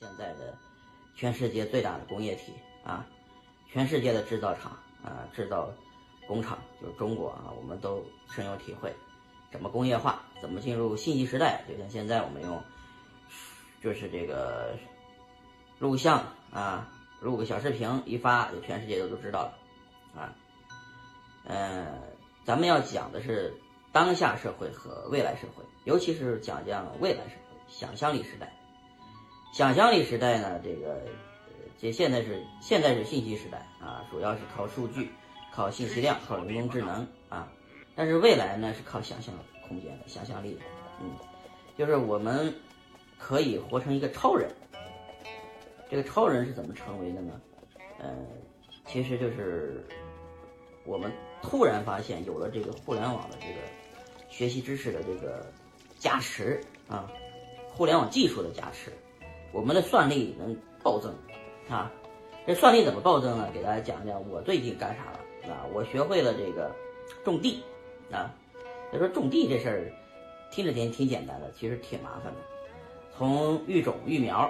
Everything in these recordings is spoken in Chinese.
现在的全世界最大的工业体啊，全世界的制造厂啊，制造工厂就是中国啊，我们都深有体会。怎么工业化？怎么进入信息时代？就像现在我们用，就是这个录像啊，录个小视频一发，就全世界都都知道了啊。嗯，咱们要讲的是当下社会和未来社会，尤其是讲讲未来社会，想象力时代。想象力时代呢，这个这现在是现在是信息时代啊，主要是靠数据、靠信息量、靠人工智能啊。但是未来呢，是靠想象空间的想象力，嗯，就是我们可以活成一个超人。这个超人是怎么成为的呢？呃，其实就是我们突然发现有了这个互联网的这个学习知识的这个加持啊，互联网技术的加持。我们的算力能暴增，啊，这算力怎么暴增呢？给大家讲讲我最近干啥了啊？我学会了这个种地，啊，他说种地这事儿听着挺挺简单的，其实挺麻烦的。从育种育苗，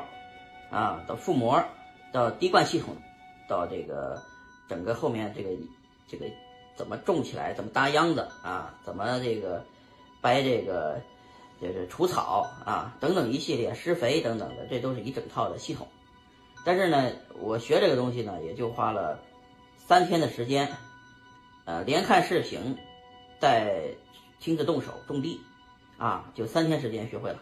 啊，到覆膜，到滴灌系统，到这个整个后面这个这个怎么种起来，怎么搭秧子啊，怎么这个掰这个。就是除草啊，等等一系列施肥等等的，这都是一整套的系统。但是呢，我学这个东西呢，也就花了三天的时间，呃，连看视频，带亲自动手种地，啊，就三天时间学会了。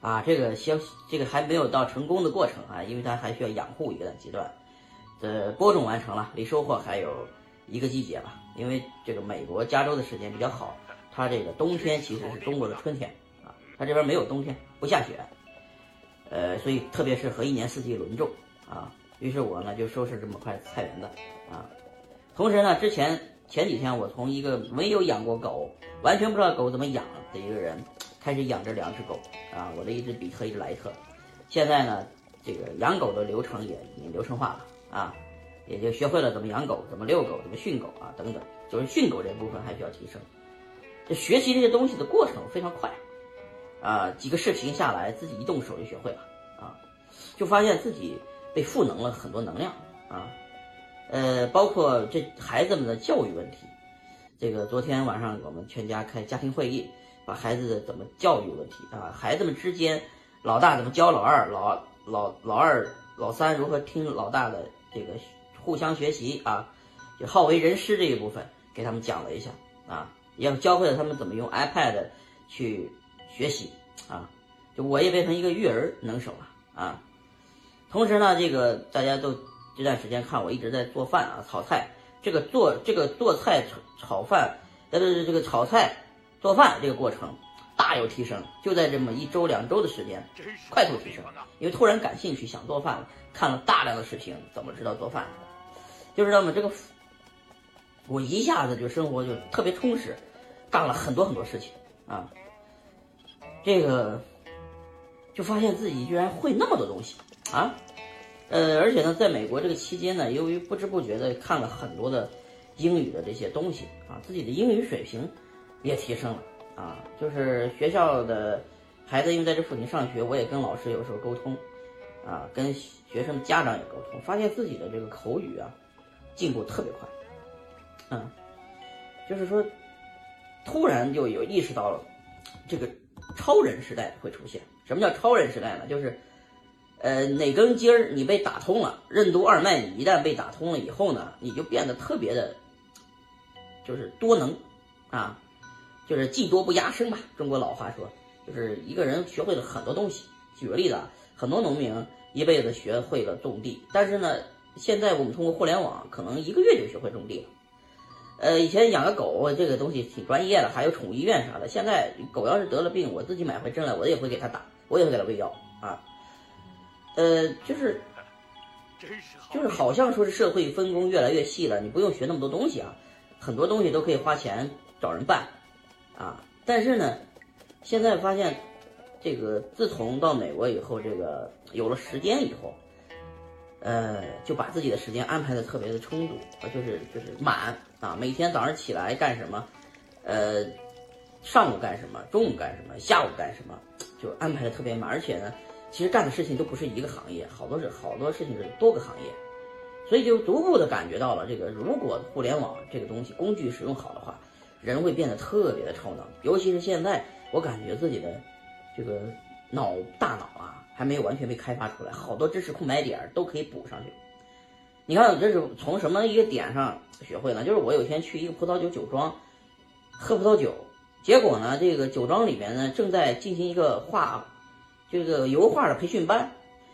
啊，这个消这个还没有到成功的过程啊，因为它还需要养护一个阶段。呃，播种完成了，离收获还有一个季节吧。因为这个美国加州的时间比较好，它这个冬天其实是中国的春天。它这边没有冬天，不下雪，呃，所以特别适合一年四季轮种啊。于是我呢就收拾这么块菜园子啊。同时呢，之前前几天我从一个没有养过狗，完全不知道狗怎么养的一个人，开始养这两只狗啊。我的一只比特，一只莱特。现在呢，这个养狗的流程也已经流程化了啊，也就学会了怎么养狗，怎么遛狗，怎么训狗啊等等。就是训狗这部分还需要提升。这学习这些东西的过程非常快。啊，几个视频下来，自己一动手就学会了啊，就发现自己被赋能了很多能量啊，呃，包括这孩子们的教育问题，这个昨天晚上我们全家开家庭会议，把孩子的怎么教育问题啊，孩子们之间老大怎么教老二，老老老二老三如何听老大的这个互相学习啊，就好为人师这一部分给他们讲了一下啊，也教会了他们怎么用 iPad 去。学习啊，就我也变成一个育儿能手了啊。同时呢，这个大家都这段时间看我一直在做饭啊，炒菜。这个做这个做菜炒炒饭，呃，这个炒菜做饭这个过程大有提升，就在这么一周两周的时间，快速提升。因为突然感兴趣想做饭了，看了大量的视频，怎么知道做饭？就是那么？这个我一下子就生活就特别充实，干了很多很多事情啊。这个就发现自己居然会那么多东西啊，呃，而且呢，在美国这个期间呢，由于不知不觉的看了很多的英语的这些东西啊，自己的英语水平也提升了啊。就是学校的孩子因为在这附近上学，我也跟老师有时候沟通啊，跟学生的家长也沟通，发现自己的这个口语啊进步特别快，嗯，就是说突然就有意识到了这个。超人时代会出现。什么叫超人时代呢？就是，呃，哪根筋儿你被打通了，任督二脉你一旦被打通了以后呢，你就变得特别的，就是多能，啊，就是技多不压身吧。中国老话说，就是一个人学会了很多东西。举个例子啊，很多农民一辈子学会了种地，但是呢，现在我们通过互联网，可能一个月就学会种地了。呃，以前养个狗，这个东西挺专业的，还有宠物医院啥的。现在狗要是得了病，我自己买回针来，我也会给它打，我也会给它喂药啊。呃，就是，就是好像说是社会分工越来越细了，你不用学那么多东西啊，很多东西都可以花钱找人办啊。但是呢，现在发现，这个自从到美国以后，这个有了时间以后。呃，就把自己的时间安排的特别的充足，就是就是满啊。每天早上起来干什么，呃，上午干什么，中午干什么，下午干什么，就安排的特别满。而且呢，其实干的事情都不是一个行业，好多是好多事情是多个行业，所以就逐步的感觉到了这个，如果互联网这个东西工具使用好的话，人会变得特别的超能。尤其是现在，我感觉自己的这个脑大脑啊，还没有完全被开发出来，好多知识空白点都可以补上去。你看，这是从什么一个点上学会呢？就是我有一天去一个葡萄酒酒庄喝葡萄酒，结果呢，这个酒庄里面呢正在进行一个画。这个油画的培训班，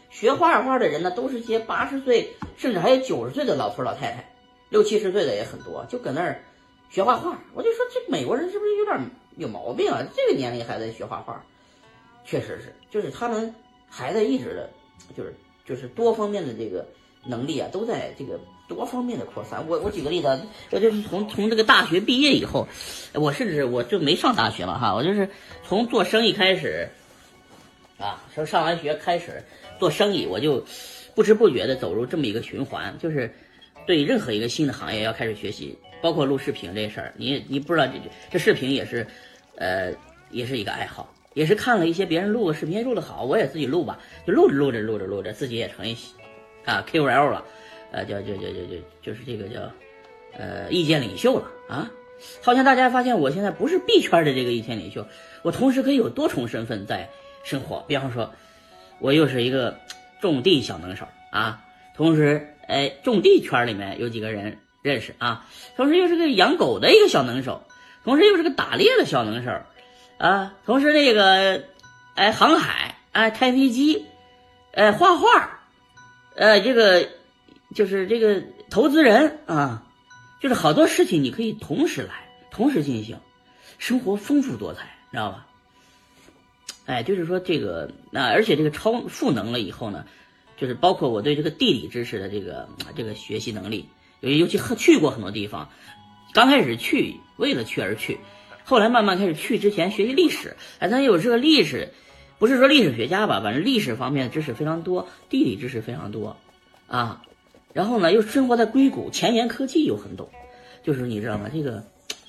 学画画的人呢，都是些八十岁甚至还有九十岁的老头老太太，六七十岁的也很多，就搁那儿学画画。我就说这美国人是不是有点有毛病啊？这个年龄还在学画画，确实是，就是他们还在一直的，就是就是多方面的这个能力啊，都在这个多方面的扩散。我我举个例子，我就是从从这个大学毕业以后，我甚至我就没上大学了哈，我就是从做生意开始。啊，从上完学开始做生意，我就不知不觉的走入这么一个循环，就是对任何一个新的行业要开始学习，包括录视频这事儿，你你不知道这这视频也是，呃，也是一个爱好，也是看了一些别人录的视频录的好，我也自己录吧，就录着录着录着录着，自己也成一啊 KOL 了，呃，叫叫叫叫叫，就是这个叫呃意见领袖了啊，好像大家发现我现在不是币圈的这个意见领袖，我同时可以有多重身份在。生活，比方说，我又是一个种地小能手啊，同时，哎，种地圈里面有几个人认识啊，同时又是个养狗的一个小能手，同时又是个打猎的小能手，啊，同时那个，哎，航海，哎，开飞机，哎，画画，呃，这个就是这个投资人啊，就是好多事情你可以同时来，同时进行，生活丰富多彩，知道吧？哎，就是说这个，那而且这个超赋能了以后呢，就是包括我对这个地理知识的这个这个学习能力，尤尤其去过很多地方，刚开始去为了去而去，后来慢慢开始去之前学习历史，哎，咱有这个历史，不是说历史学家吧，反正历史方面的知识非常多，地理知识非常多，啊，然后呢又生活在硅谷，前沿科技又很懂，就是你知道吗？这个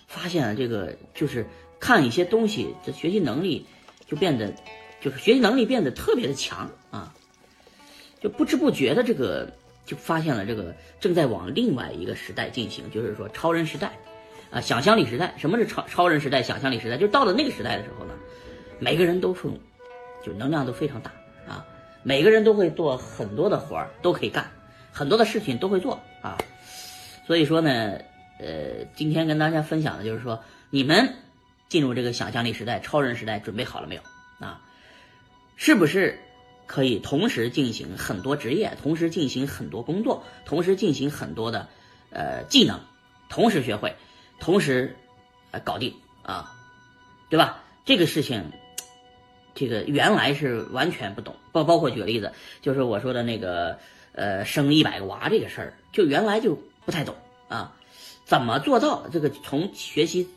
发现这个就是看一些东西的学习能力。就变得，就是学习能力变得特别的强啊，就不知不觉的这个就发现了这个正在往另外一个时代进行，就是说超人时代，啊，想象力时代。什么是超超人时代？想象力时代，就是到了那个时代的时候呢，每个人都是，就能量都非常大啊，每个人都会做很多的活儿，都可以干很多的事情都会做啊，所以说呢，呃，今天跟大家分享的就是说你们。进入这个想象力时代、超人时代，准备好了没有啊？是不是可以同时进行很多职业，同时进行很多工作，同时进行很多的呃技能，同时学会，同时搞定啊？对吧？这个事情，这个原来是完全不懂，包包括举个例子，就是我说的那个呃生一百个娃这个事儿，就原来就不太懂啊，怎么做到这个从学习。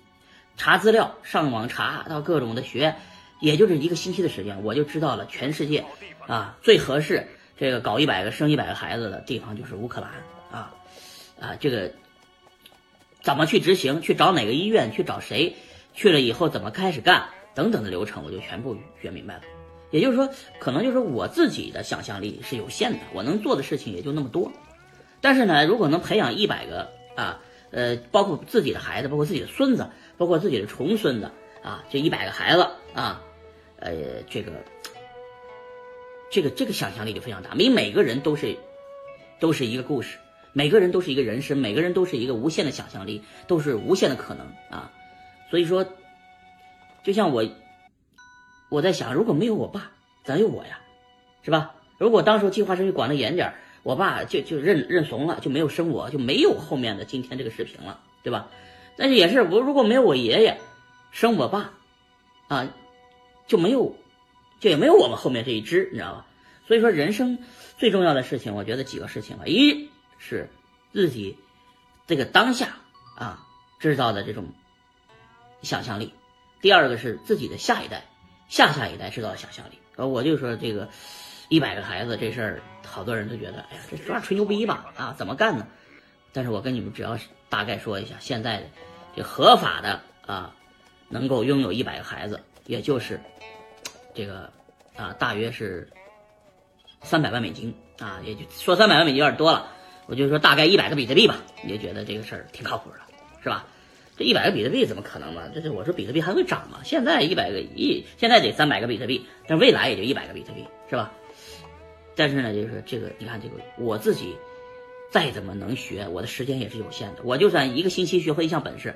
查资料，上网查到各种的学，也就是一个星期的时间，我就知道了全世界啊最合适这个搞一百个生一百个孩子的地方就是乌克兰啊啊这个怎么去执行，去找哪个医院，去找谁，去了以后怎么开始干等等的流程，我就全部学明白了。也就是说，可能就是我自己的想象力是有限的，我能做的事情也就那么多。但是呢，如果能培养一百个啊呃，包括自己的孩子，包括自己的孙子。包括自己的重孙子啊，这一百个孩子啊，呃，这个，这个这个想象力就非常大。你每个人都是，都是一个故事，每个人都是一个人生，每个人都是一个无限的想象力，都是无限的可能啊。所以说，就像我，我在想，如果没有我爸，咱有我呀，是吧？如果当时计划生育管得严点我爸就就认认怂了，就没有生我，就没有后面的今天这个视频了，对吧？但是也是我如果没有我爷爷生我爸，啊，就没有，就也没有我们后面这一支，你知道吧？所以说人生最重要的事情，我觉得几个事情吧，一是自己这个当下啊制造的这种想象力，第二个是自己的下一代、下下一代制造的想象力。呃，我就说这个一百个孩子这事儿，好多人都觉得，哎呀，这说话吹牛逼吧？啊，怎么干呢？但是我跟你们只要大概说一下，现在的这合法的啊，能够拥有一百个孩子，也就是这个啊，大约是三百万美金啊，也就说三百万美金有点多了，我就说大概一百个比特币吧，你就觉得这个事儿挺靠谱的，是吧？这一百个比特币怎么可能嘛？这是我说比特币还会涨吗？现在一百个一，现在得三百个比特币，但未来也就一百个比特币，是吧？但是呢，就是这个，你看这个，我自己再怎么能学，我的时间也是有限的。我就算一个星期学会一项本事，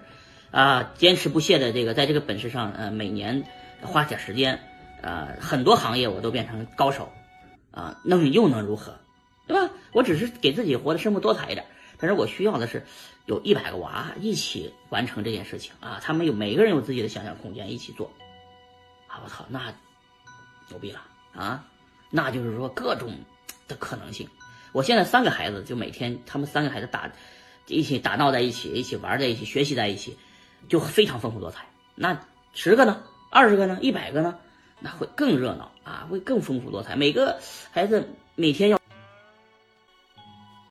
啊，坚持不懈的这个在这个本事上，呃，每年花点时间，呃，很多行业我都变成高手，啊，那么又能如何？对吧？我只是给自己活得生活多彩一点，但是我需要的是。有一百个娃一起完成这件事情啊！他们有每个人有自己的想象空间，一起做啊！我操，那牛逼了啊！那就是说各种的可能性。我现在三个孩子，就每天他们三个孩子打一起打闹在一起，一起玩在一起，学习在一起，就非常丰富多彩。那十个呢？二十个呢？一百个呢？那会更热闹啊！会更丰富多彩。每个孩子每天要。